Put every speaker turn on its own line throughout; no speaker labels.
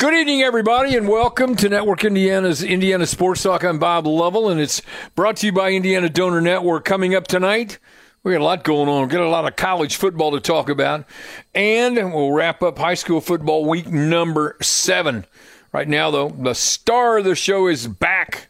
Good evening, everybody, and welcome to Network Indiana's Indiana Sports Talk. I'm Bob Lovell, and it's brought to you by Indiana Donor Network. Coming up tonight, we got a lot going on. We got a lot of college football to talk about, and we'll wrap up high school football week number seven. Right now, though, the star of the show is back.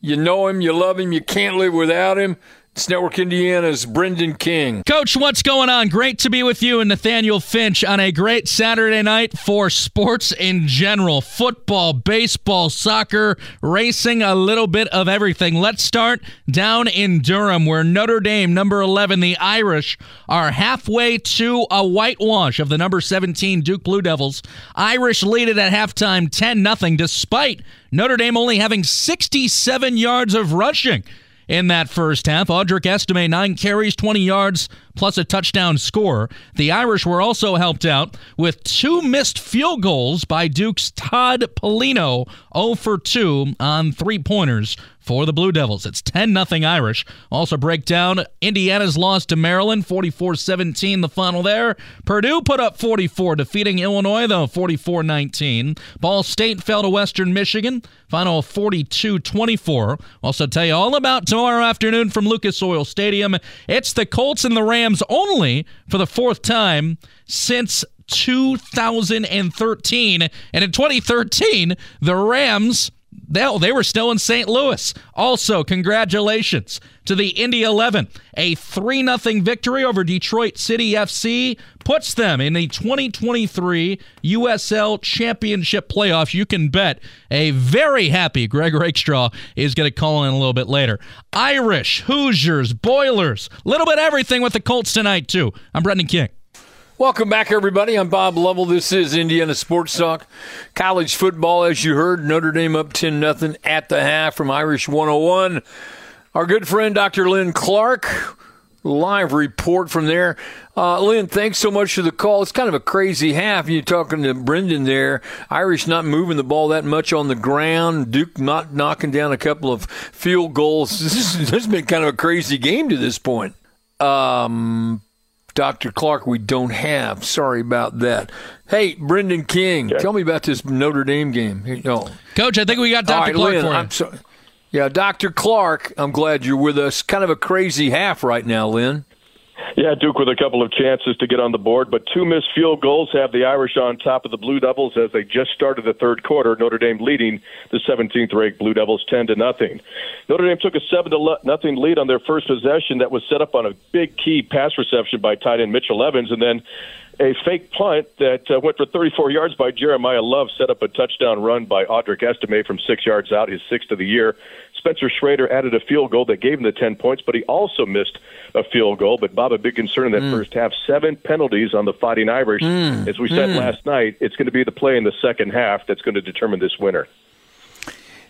You know him, you love him, you can't live without him. It's Network Indiana's Brendan King.
Coach, what's going on? Great to be with you and Nathaniel Finch on a great Saturday night for sports in general football, baseball, soccer, racing, a little bit of everything. Let's start down in Durham, where Notre Dame, number 11, the Irish, are halfway to a whitewash of the number 17 Duke Blue Devils. Irish lead it at halftime 10 0, despite Notre Dame only having 67 yards of rushing in that first half. Audric Estime, nine carries, 20 yards, plus a touchdown score. The Irish were also helped out with two missed field goals by Duke's Todd Pelino, 0 for 2 on three pointers for the Blue Devils. It's 10 0 Irish. Also break down Indiana's loss to Maryland, 44-17 the final there. Purdue put up 44 defeating Illinois though 44-19. Ball State fell to Western Michigan, final 42-24. Also tell you all about tomorrow afternoon from Lucas Oil Stadium. It's the Colts and the Rams only for the fourth time since 2013. And in 2013, the Rams they, they were still in St. Louis. Also, congratulations to the Indy 11. A 3 0 victory over Detroit City FC puts them in the 2023 USL Championship playoffs. You can bet a very happy Greg Rakestraw is going to call in a little bit later. Irish, Hoosiers, Boilers, a little bit everything with the Colts tonight, too. I'm Brendan King.
Welcome back, everybody. I'm Bob Lovell. This is Indiana Sports Talk. College football, as you heard, Notre Dame up 10 0 at the half from Irish 101. Our good friend, Dr. Len Clark, live report from there. Uh, Len, thanks so much for the call. It's kind of a crazy half. You're talking to Brendan there. Irish not moving the ball that much on the ground. Duke not knocking down a couple of field goals. This, this has been kind of a crazy game to this point. Um, Dr. Clark, we don't have. Sorry about that. Hey, Brendan King, tell me about this Notre Dame game. Here, oh.
Coach, I think we got Dr.
Right,
Clark
Len,
for you.
I'm sorry. Yeah, Dr. Clark, I'm glad you're with us. Kind of a crazy half right now, Len.
Yeah, Duke with a couple of chances to get on the board, but two missed field goals have the Irish on top of the Blue Devils as they just started the third quarter. Notre Dame leading the 17th ranked Blue Devils 10 to nothing. Notre Dame took a 7 to nothing lead on their first possession that was set up on a big key pass reception by tight end Mitchell Evans, and then a fake punt that uh, went for 34 yards by Jeremiyah Love set up a touchdown run by Audric Estime from six yards out, his sixth of the year. Spencer Schrader added a field goal that gave him the 10 points, but he also missed a field goal. But Bob, a big concern in that
Mm.
first half, seven penalties on the Fighting Irish.
Mm.
As we said
Mm.
last night, it's going to be the play in the second half that's going to determine this winner.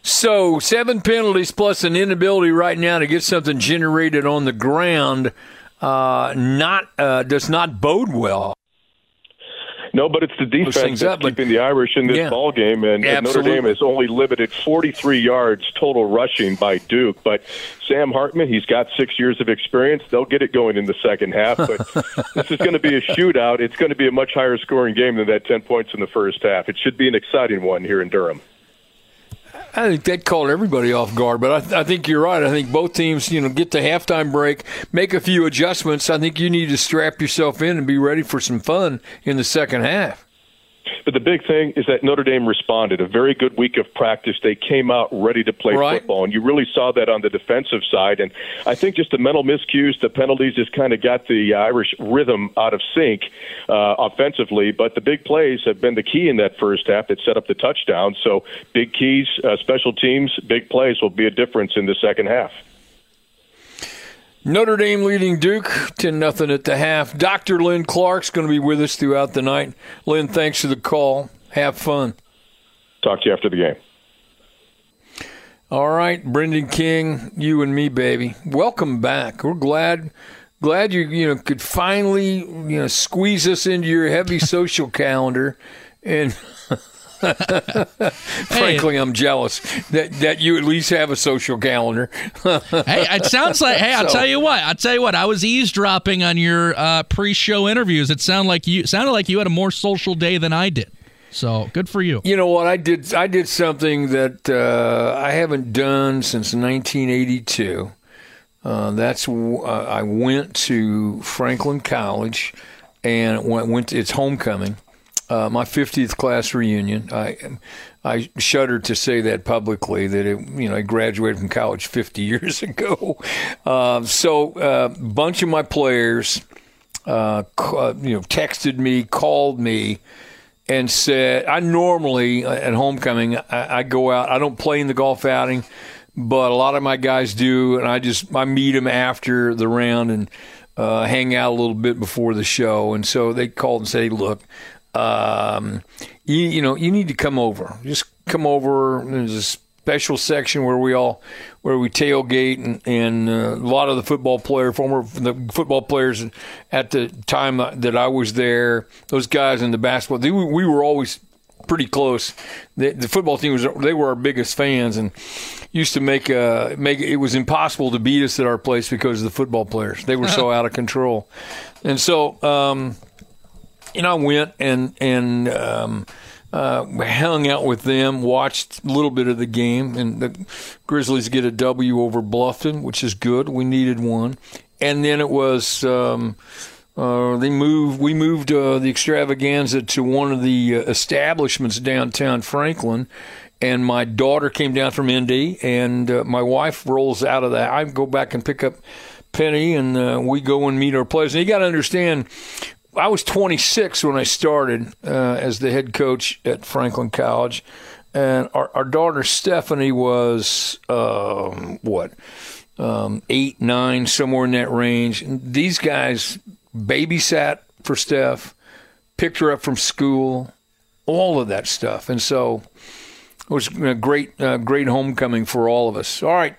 So, seven penalties plus an inability right now to get something generated on the ground uh, not uh, does not bode well.
No, but it's the defense that's
up,
keeping the Irish in this
Yeah.
ball game, and, and Notre Dame has only limited 43 yards total rushing by Duke. But Sam Hartman, he's got six years of experience. They'll get it going in the second half. But this is going to be a shootout. It's going to be a much higher scoring game than that 10 points in the first half. It should be an exciting one here in Durham.
I think that caught everybody off guard, but I, th- I think you're right. I think both teams, you know, get the halftime break, make a few adjustments. I think you need to strap yourself in and be ready for some fun in the second half.
But the big thing is that Notre Dame responded. A very good week of practice. They came out ready to play
Right.
football, and you really saw that on the defensive side. And I think just the mental miscues, the penalties, just kind of got the Irish rhythm out of sync uh, offensively. But the big plays have been the key in that first half that set up the touchdown. So big keys, uh, special teams, big plays will be a difference in the second half.
Notre Dame leading Duke 10 nothing at the half. Dr. Len Clark's going to be with us throughout the night. Len, thanks for the call. Have fun.
Talk to you after the game.
All right, Brendan King, you and me, baby. Welcome back. We're glad glad you you know could finally you know squeeze us into your heavy social calendar, and frankly, I'm jealous that that you at least have a social calendar.
hey, it sounds like hey, I'll
So-
tell you what, I'll tell you what. I was eavesdropping on your uh, pre-show interviews. It sounded like you sounded like you had a more social day than I did. So good for you.
You know what? I did. I did something that uh, I haven't done since 1982. Uh, that's w- uh, I went to Franklin College and went, went to its homecoming, uh, my 50th class reunion. I I shudder to say that publicly that it, you know I graduated from college 50 years ago. Uh, so a bunch of my players, uh, you know, texted me, called me and said, I normally uh, at homecoming, I, I go out, I don't play in the golf outing, but a lot of my guys do. And I just, I meet them after the round and uh, hang out a little bit before the show. And so they called and said, hey, look, um, you, you know, you need to come over. Just come over. There's a special section where we all where we tailgate and, and uh, a lot of the football player former the football players at the time that I was there those guys in the basketball they, we were always pretty close the, the football team was they were our biggest fans and used to make uh make it was impossible to beat us at our place because of the football players they were so out of control and so um know I went and and um uh, hung out with them, watched a little bit of the game, and the Grizzlies get a W over Bluffton, which is good. We needed one, and then it was um, uh, they moved. We moved uh, the extravaganza to one of the uh, establishments downtown Franklin, and my daughter came down from Indy, and uh, my wife rolls out of that. I go back and pick up Penny, and uh, we go and meet our players. And you got to understand, I was 26 when I started uh, as the head coach at Franklin College, and our, our daughter Stephanie was um, what um, eight, nine, somewhere in that range. And these guys babysat for Steph, picked her up from school, all of that stuff, and so it was a great, uh, great homecoming for all of us. All right,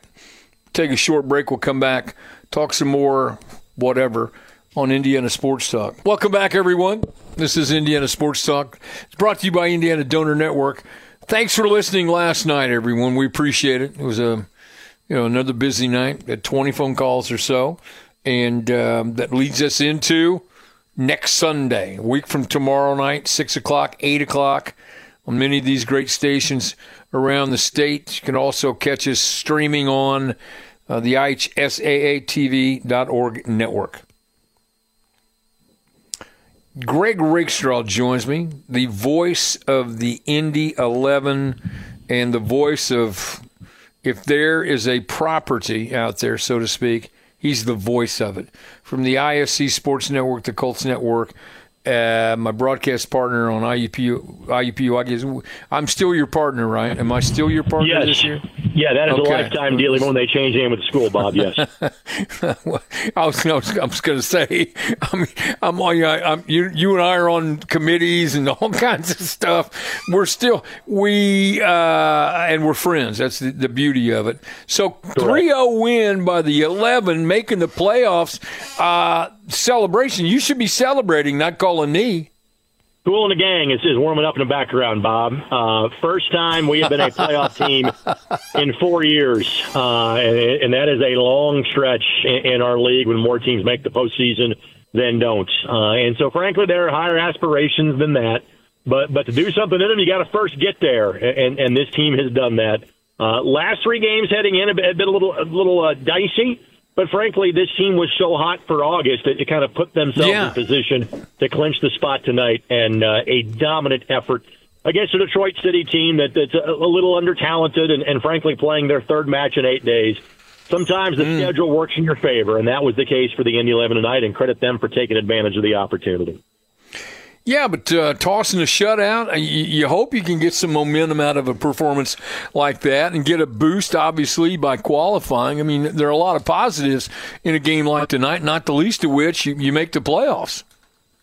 take a short break. We'll come back, talk some more, whatever on Indiana Sports Talk. Welcome back, everyone. This is Indiana Sports Talk. It's brought to you by Indiana Donor Network. Thanks for listening last night, everyone. We appreciate it. It was a, you know, another busy night. Had 20 phone calls or so, and um, that leads us into next Sunday, a week from tomorrow night, six o'clock, eight o'clock, on many of these great stations around the state. You can also catch us streaming on uh, the IHSAATV.org network. Greg Rakestraw joins me, the voice of the Indy 11 and the voice of, if there is a property out there, so to speak, he's the voice of it. From the ISC Sports Network, the Colts Network, uh, my broadcast partner on IUPU, IUPU, I guess, I'm still your partner, right? Am I still your partner
Yes.
this year?
Yeah, that is
Okay.
a lifetime deal, even when they change the name of the school, Bob. Yes.
I was, was, I was going to say, I mean, I'm on, I'm, you, you and I are on committees and all kinds of stuff. We're still, we, uh, and we're friends. That's the, the beauty of it. So 3-0 win by the 11, making the playoffs, uh, celebration. You should be celebrating, not calling me.
Cool and the gang is, is warming up in the background, Bob. Uh, first time we have been a playoff team in four years, uh, and, and that is a long stretch in, in our league when more teams make the postseason than don't. Uh, and so, frankly, there are higher aspirations than that. But but to do something in them, you got to first get there, and and this team has done that. Uh, last three games heading in have been, a little a little uh, dicey. But frankly, this team was so hot for August that it kind of put themselves
Yeah.
in position to clinch the spot tonight, and uh, a dominant effort against a Detroit City team that, that's a, a little under talented and, and frankly playing their third match in eight days. Sometimes the schedule works in your favor, and that was the case for the Indy 11 tonight, and credit them for taking advantage of the opportunity.
Yeah, but uh, tossing a shutout, uh, you, you hope you can get some momentum out of a performance like that and get a boost, obviously, by qualifying. I mean, there are a lot of positives in a game like tonight, not the least of which you, you make the playoffs.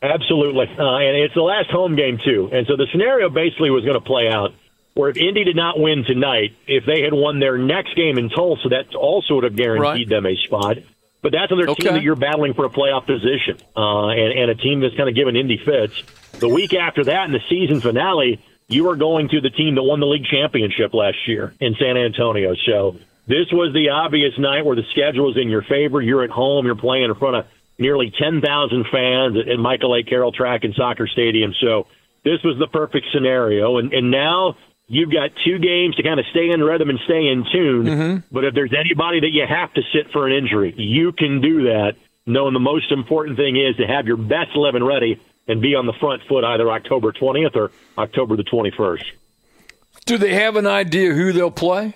Absolutely. Uh, and it's the last home game, too. And so the scenario basically was going to play out where if Indy did not win tonight, if they had won their next game in Tulsa, that also would have guaranteed
Right.
them a spot. But that's another
Okay.
team that you're battling for a playoff position, uh, and, and a team that's kind of giving Indy fits. The week after that, in the season finale, you are going to the team that won the league championship last year in San Antonio. So this was the obvious night where the schedule is in your favor. You're at home. You're playing in front of nearly 10,000 fans at Michael A. Carroll Track and Soccer Stadium. So this was the perfect scenario. And, and now you've got two games to kind of stay in rhythm and stay in tune. Mm-hmm. But if there's anybody that you have to sit for an injury, you can do that, knowing the most important thing is to have your best 11 ready and be on the front foot either October 20th or October the 21st.
Do they have an idea who they'll play?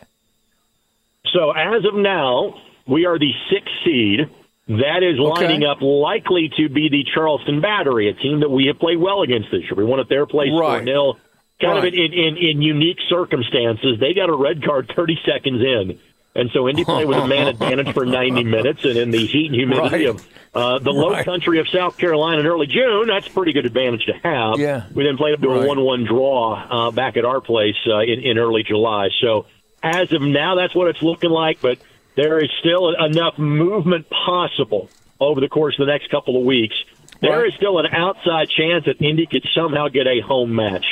So as of now, we are the sixth seed. That is lining
Okay.
up likely to be the Charleston Battery, a team that we have played well against this year. We won at their place
Right.
4 0. Kind
Right.
of in, in, in unique circumstances. They got a red card 30 seconds in. And so Indy played with a man advantage for 90 minutes. And in the heat and humidity
Right.
of uh, the low country of South Carolina in early June, that's a pretty good advantage to have.
Yeah.
We then played up to
Right.
a 1 1 draw uh, back at our place uh, in, in early July. So as of now, that's what it's looking like. But there is still enough movement possible over the course of the next couple of weeks. There
Right.
is still an outside chance that Indy could somehow get a home match.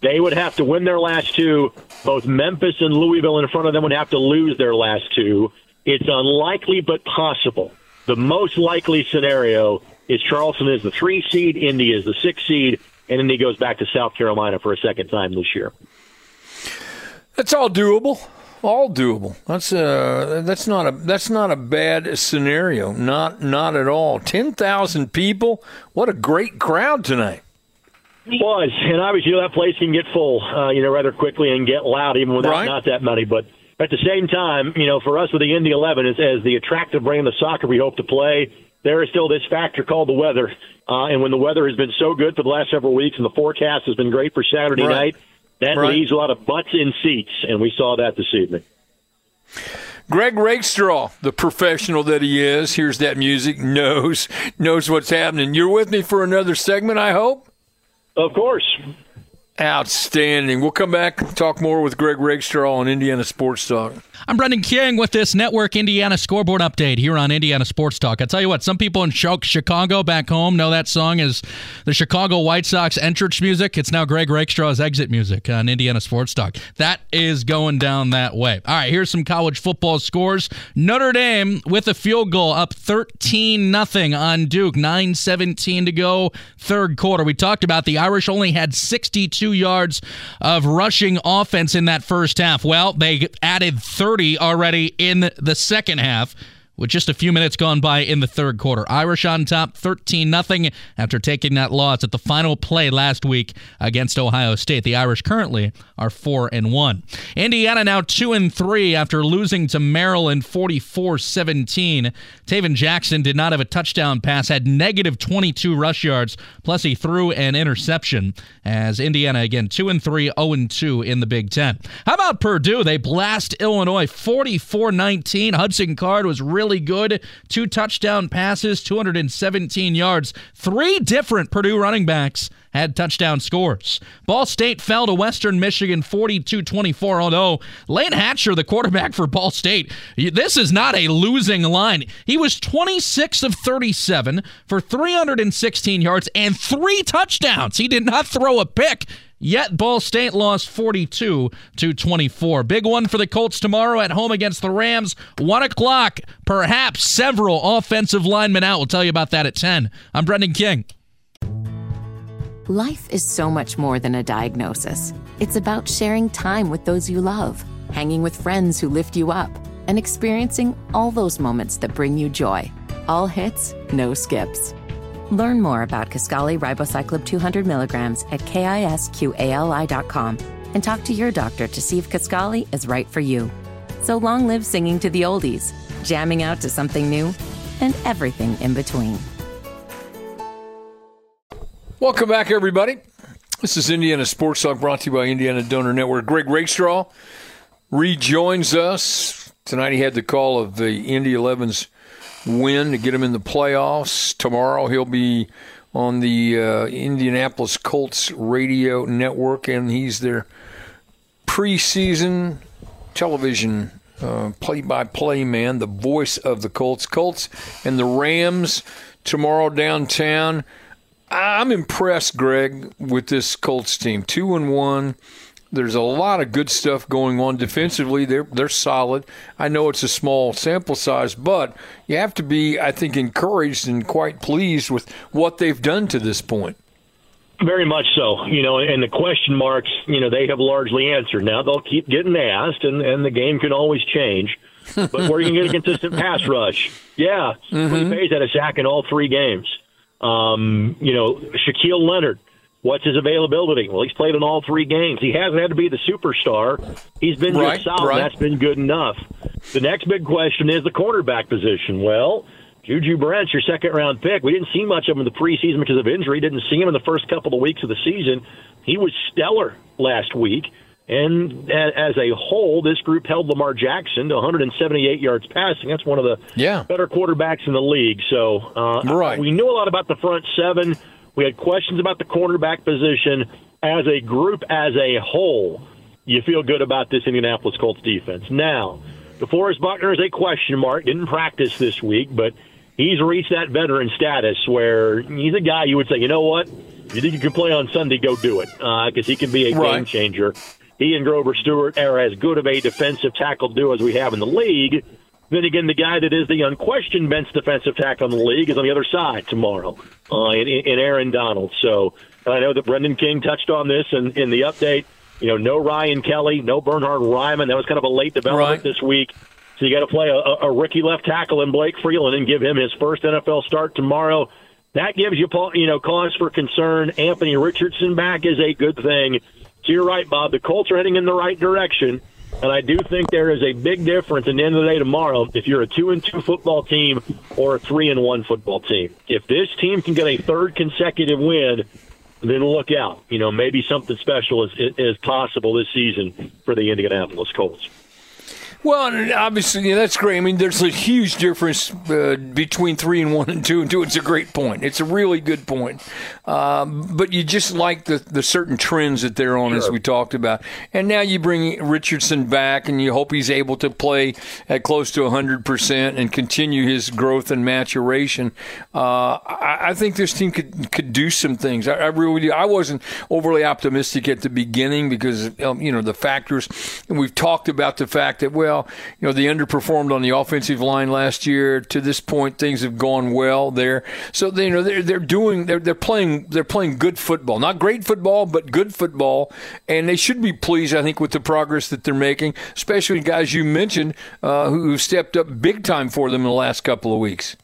They would have to win their last two. Both Memphis and Louisville in front of them would have to lose their last two. It's unlikely but possible. The most likely scenario is Charleston is the three seed, Indy is the six seed, and Indy goes back to South Carolina for a second time this year.
That's all doable. All doable. That's uh that's not a that's not a bad scenario. Not not at all. Ten thousand people. What a great crowd tonight.
Was, and obviously, you know, that place can get full, uh, you know, rather quickly and get loud even without
Right.
not that many. But at the same time, you know, for us with the Indy 11, as, as the attractive brand of soccer we hope to play, there is still this factor called the weather. Uh, and when the weather has been so good for the last several weeks, and the forecast has been great for Saturday
Right.
night, that
Right.
leaves a lot of butts in seats, and we saw that this evening.
Greg Rakestraw, the professional that he is, hears that music, knows knows what's happening. You're with me for another segment, I hope.
Of course.
Outstanding. We'll come back and talk more with Greg Rakestraw on Indiana Sports Talk.
I'm Brendan King with this Network Indiana scoreboard update here on Indiana Sports Talk. I tell you what, some people in Chicago back home know that song is the Chicago White Sox entrance music. It's now Greg Rakestraw's exit music on Indiana Sports Talk. That is going down that way. All right, here's some college football scores. Notre Dame with a field goal up 13 nothing on Duke. 9:17 to go, third quarter. We talked about the Irish only had 62 yards of rushing offense in that first half. Well, they added 30 already in the second half. With just a few minutes gone by in the third quarter, Irish on top, thirteen nothing after taking that loss at the final play last week against Ohio State. The Irish currently are four and one. Indiana now two and three after losing to Maryland 44-17. Tayven Jackson did not have a touchdown pass, had negative 22 rush yards, plus he threw an interception. As Indiana again two and three, 0 and two in the Big Ten. How about Purdue? They blast Illinois 44-19. Hudson Card was really good. Two touchdown passes, 217 yards. Three different Purdue running backs had touchdown scores. Ball State fell to Western Michigan 42 24. Although oh. Layne Hatcher, the quarterback for Ball State, this is not a losing line. He was 26 of 37 for 316 yards and three touchdowns. He did not throw a pick. Yet Ball State lost 42 to 24. Big one for the Colts tomorrow at home against the Rams. One o'clock. Perhaps several offensive linemen out. We'll tell you about that at 10. I'm Brendan King.
Life is so much more than a diagnosis. It's about sharing time with those you love, hanging with friends who lift you up, and experiencing all those moments that bring you joy. All hits, no skips. Learn more about Kisqali Ribociclib 200 milligrams at kisqali.com and talk to your doctor to see if Kaskali is right for you. So long live singing to the oldies, jamming out to something new, and everything in between.
Welcome back, everybody. This is Indiana Sports Talk brought to you by Indiana Donor Network. Greg Rakestraw rejoins us. Tonight he had the call of the Indy 11's win to get him in the playoffs. Tomorrow he'll be on the uh, Indianapolis Colts radio network, and he's their preseason television play by play man, the voice of the Colts. Colts and the Rams tomorrow downtown. I'm impressed, Greg, with this Colts team. Two and one. There's a lot of good stuff going on defensively. They're they're solid. I know it's a small sample size, but you have to be, I think, encouraged and quite pleased with what they've done to this point.
Very much so. You know, and the question marks, you know, they have largely answered. Now they'll keep getting asked, and, and the game can always change. But where you can get a consistent pass rush? Yeah, mm-hmm. Had a sack in all three games. Um, you know, Shaquille Leonard, what's his availability? Well, he's played in all three games. He hasn't had to be the superstar. He's been right, just solid. Right. That's been good enough. The next big question is the quarterback position. Well, Juju Brents, your second round pick. We didn't see much of him in the preseason because of injury. Didn't see him in the first couple of weeks of the season. He was stellar last week. And as a whole, this group held Lamar Jackson to 178 yards passing. That's one of the yeah. better quarterbacks in the league. So uh, right. we knew a lot about the front seven. We had questions about the cornerback position. As a group, as a whole, you feel good about this Indianapolis Colts defense. Now, DeForest Buckner is a question mark. Didn't practice this week, but he's reached that veteran status where he's a guy you would say, you know what, you think you can play on Sunday, go do it because uh, he can be a right. game changer. He and Grover Stewart are as good of a defensive tackle duo as we have in the league. Then again, the guy that is the unquestioned best defensive tackle in the league is on the other side tomorrow uh, in, in Aaron Donald. So I know that Brendan King touched on this in, in the update. You know, no Ryan Kelly, no Bernhard Raimann. That was kind of a late development right. this week. So you got to play a, a rookie left tackle in Blake Freeland and give him his first NFL start tomorrow. That gives you, you know, cause for concern. Anthony Richardson back is a good thing. So you're right, Bob. The Colts are heading in the right direction, and I do think there is a big difference. At the end of the day, tomorrow, if you're a two and two football team or a three and one football team, if this team can get a third consecutive win, then look out. You know, maybe something special is is possible this season for the Indianapolis Colts.
Well, obviously, yeah, that's great. I mean, there's a huge difference uh, between three and one and two and two. It's a great point. It's a really good point. Um, but you just like the, the certain trends that they're on, sure. as we talked about. And now you bring Richardson back, and you hope he's able to play at close to 100% and continue his growth and maturation. Uh, I, I, think this team could could do some things. I, I really I wasn't overly optimistic at the beginning because, um, you know, the factors. And we've talked about the fact that, well, well. You know, they underperformed on the offensive line last year. To this point, things have gone well there. So they, you know they're they're doing they're they're playing they're playing good football, not great football, but good football, and they should be pleased. I think with the progress that they're making, especially guys you mentioned uh, who stepped up big time for them in the last couple of weeks.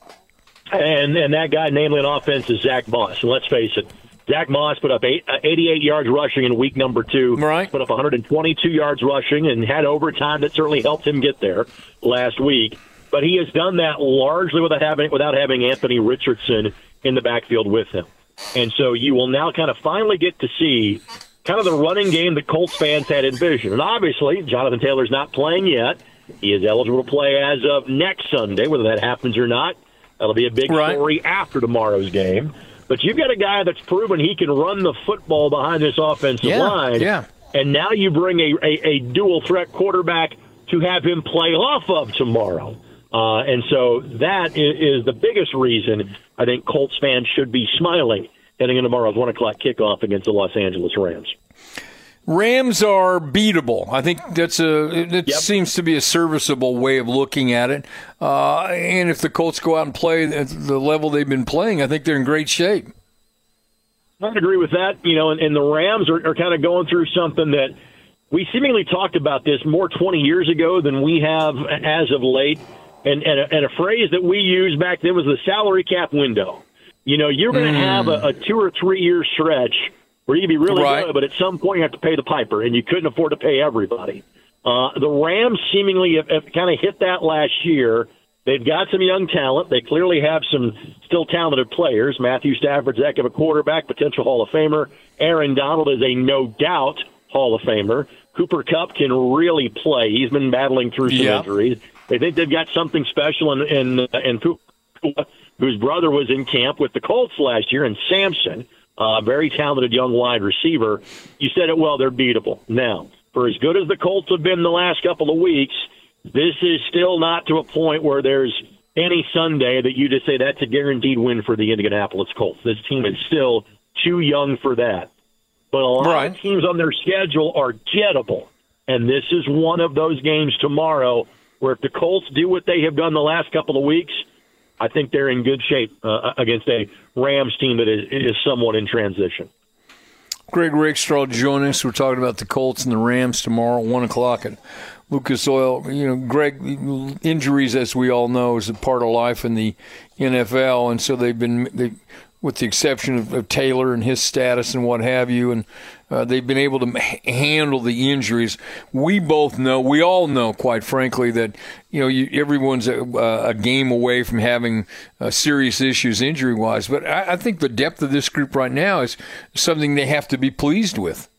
And and that guy, namely on offense, is Zach Moss. And let's face it, Zach Moss put up eight, uh, 88 yards rushing in week number two.
Right.
Put up 122 yards rushing and had overtime that certainly helped him get there last week. But he has done that largely without having without having Anthony Richardson in the backfield with him. And so you will now kind of finally get to see kind of the running game that Colts fans had envisioned. And obviously, Jonathan Taylor's not playing yet. He is eligible to play as of next Sunday, whether that happens or not. That'll be a big right. story after tomorrow's game. But you've got a guy that's proven he can run the football behind this offensive
yeah,
line.
Yeah.
And now you bring a, a, a dual threat quarterback to have him play off of tomorrow. Uh, and so that is, is the biggest reason I think Colts fans should be smiling heading into tomorrow's 1 o'clock kickoff against the Los Angeles Rams.
Rams are beatable. I think that's a it yep. seems to be a serviceable way of looking at it. Uh, and if the Colts go out and play at the level they've been playing, I think they're in great shape.
I'd agree with that. You know, and, and the Rams are, are kind of going through something that we seemingly talked about this more 20 years ago than we have as of late. And, and, a, and a phrase that we used back then was the salary cap window. You know, you're going to mm. have a, a two or three year stretch where you can be really right. good, but at some point you have to pay the piper, and you couldn't afford to pay everybody. Uh, the Rams seemingly have, have kind of hit that last year. They've got some young talent. They clearly have some still talented players. Matthew Stafford's heck of a quarterback, potential Hall of Famer. Aaron Donald is a no doubt Hall of Famer. Cooper Kupp can really play. He's been battling through some yeah. injuries. They think they've got something special in in, in Cooper, whose brother was in camp with the Colts last year, and Samson uh, very talented young wide receiver. You said it well, they're beatable. Now, for as good as the Colts have been the last couple of weeks, This is still not to a point where there's any Sunday that you just say that's a guaranteed win for the Indianapolis Colts. This team is still too young for that. But a lot right. of teams on their schedule are gettable. And this is one of those games tomorrow where if the Colts do what they have done the last couple of weeks, I think they're in good shape uh, against a Rams team that is, is somewhat in transition.
Greg Rakestraw joining us. We're talking about the Colts and the Rams tomorrow, one o'clock at Lucas Oil. You know, Greg, injuries, as we all know, is a part of life in the NFL, and so they've been they with the exception of, of, Taylor and his status and what have you, and uh, they've been able to handle the injuries. We both know, we all know, quite frankly, that you know you, everyone's a, a, game away from having uh, serious issues injury wise. But I, I think the depth of this group right now is something they have to be pleased with.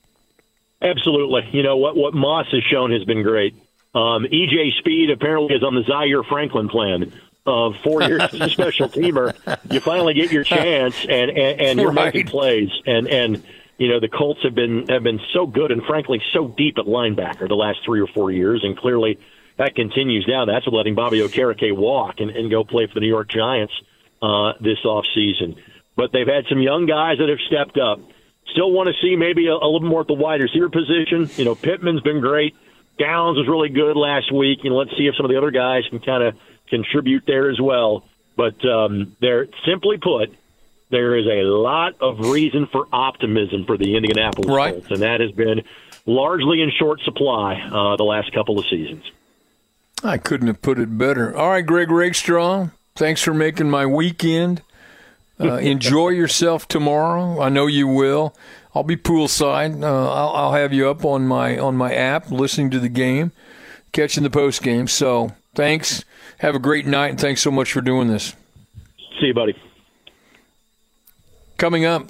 Absolutely. You know what what Moss has shown has been great. Um, EJ Speed apparently is on the Zaire Franklin plan of four years as a special teamer, you finally get your chance and and, and you're right. making plays and and you know the Colts have been have been so good and frankly so deep at linebacker the last three or four years and clearly that continues now. That's what letting Bobby Okereke walk and, and go play for the New York Giants uh, this off season. But they've had some young guys that have stepped up. Still want to see maybe a, a little more at the wide receiver position. You know, Pittman's been great. Downs was really good last week, and let's see if some of the other guys can kind of contribute there as well. But um, there, simply put, there is a lot of reason for optimism for the Indianapolis right. Colts, and that has been largely in short supply uh, the last couple of seasons.
I couldn't have put it better. All right, Greg Rakestraw, thanks for making my weekend. Uh, enjoy yourself tomorrow. I know you will. I'll be poolside. Uh, I'll, I'll have you up on my on my app, listening to the game, catching the post game. So thanks. Have a great night, and thanks so much for doing this.
See you, buddy.
Coming up,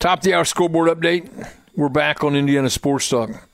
top of the hour scoreboard update. We're back on Indiana Sports Talk.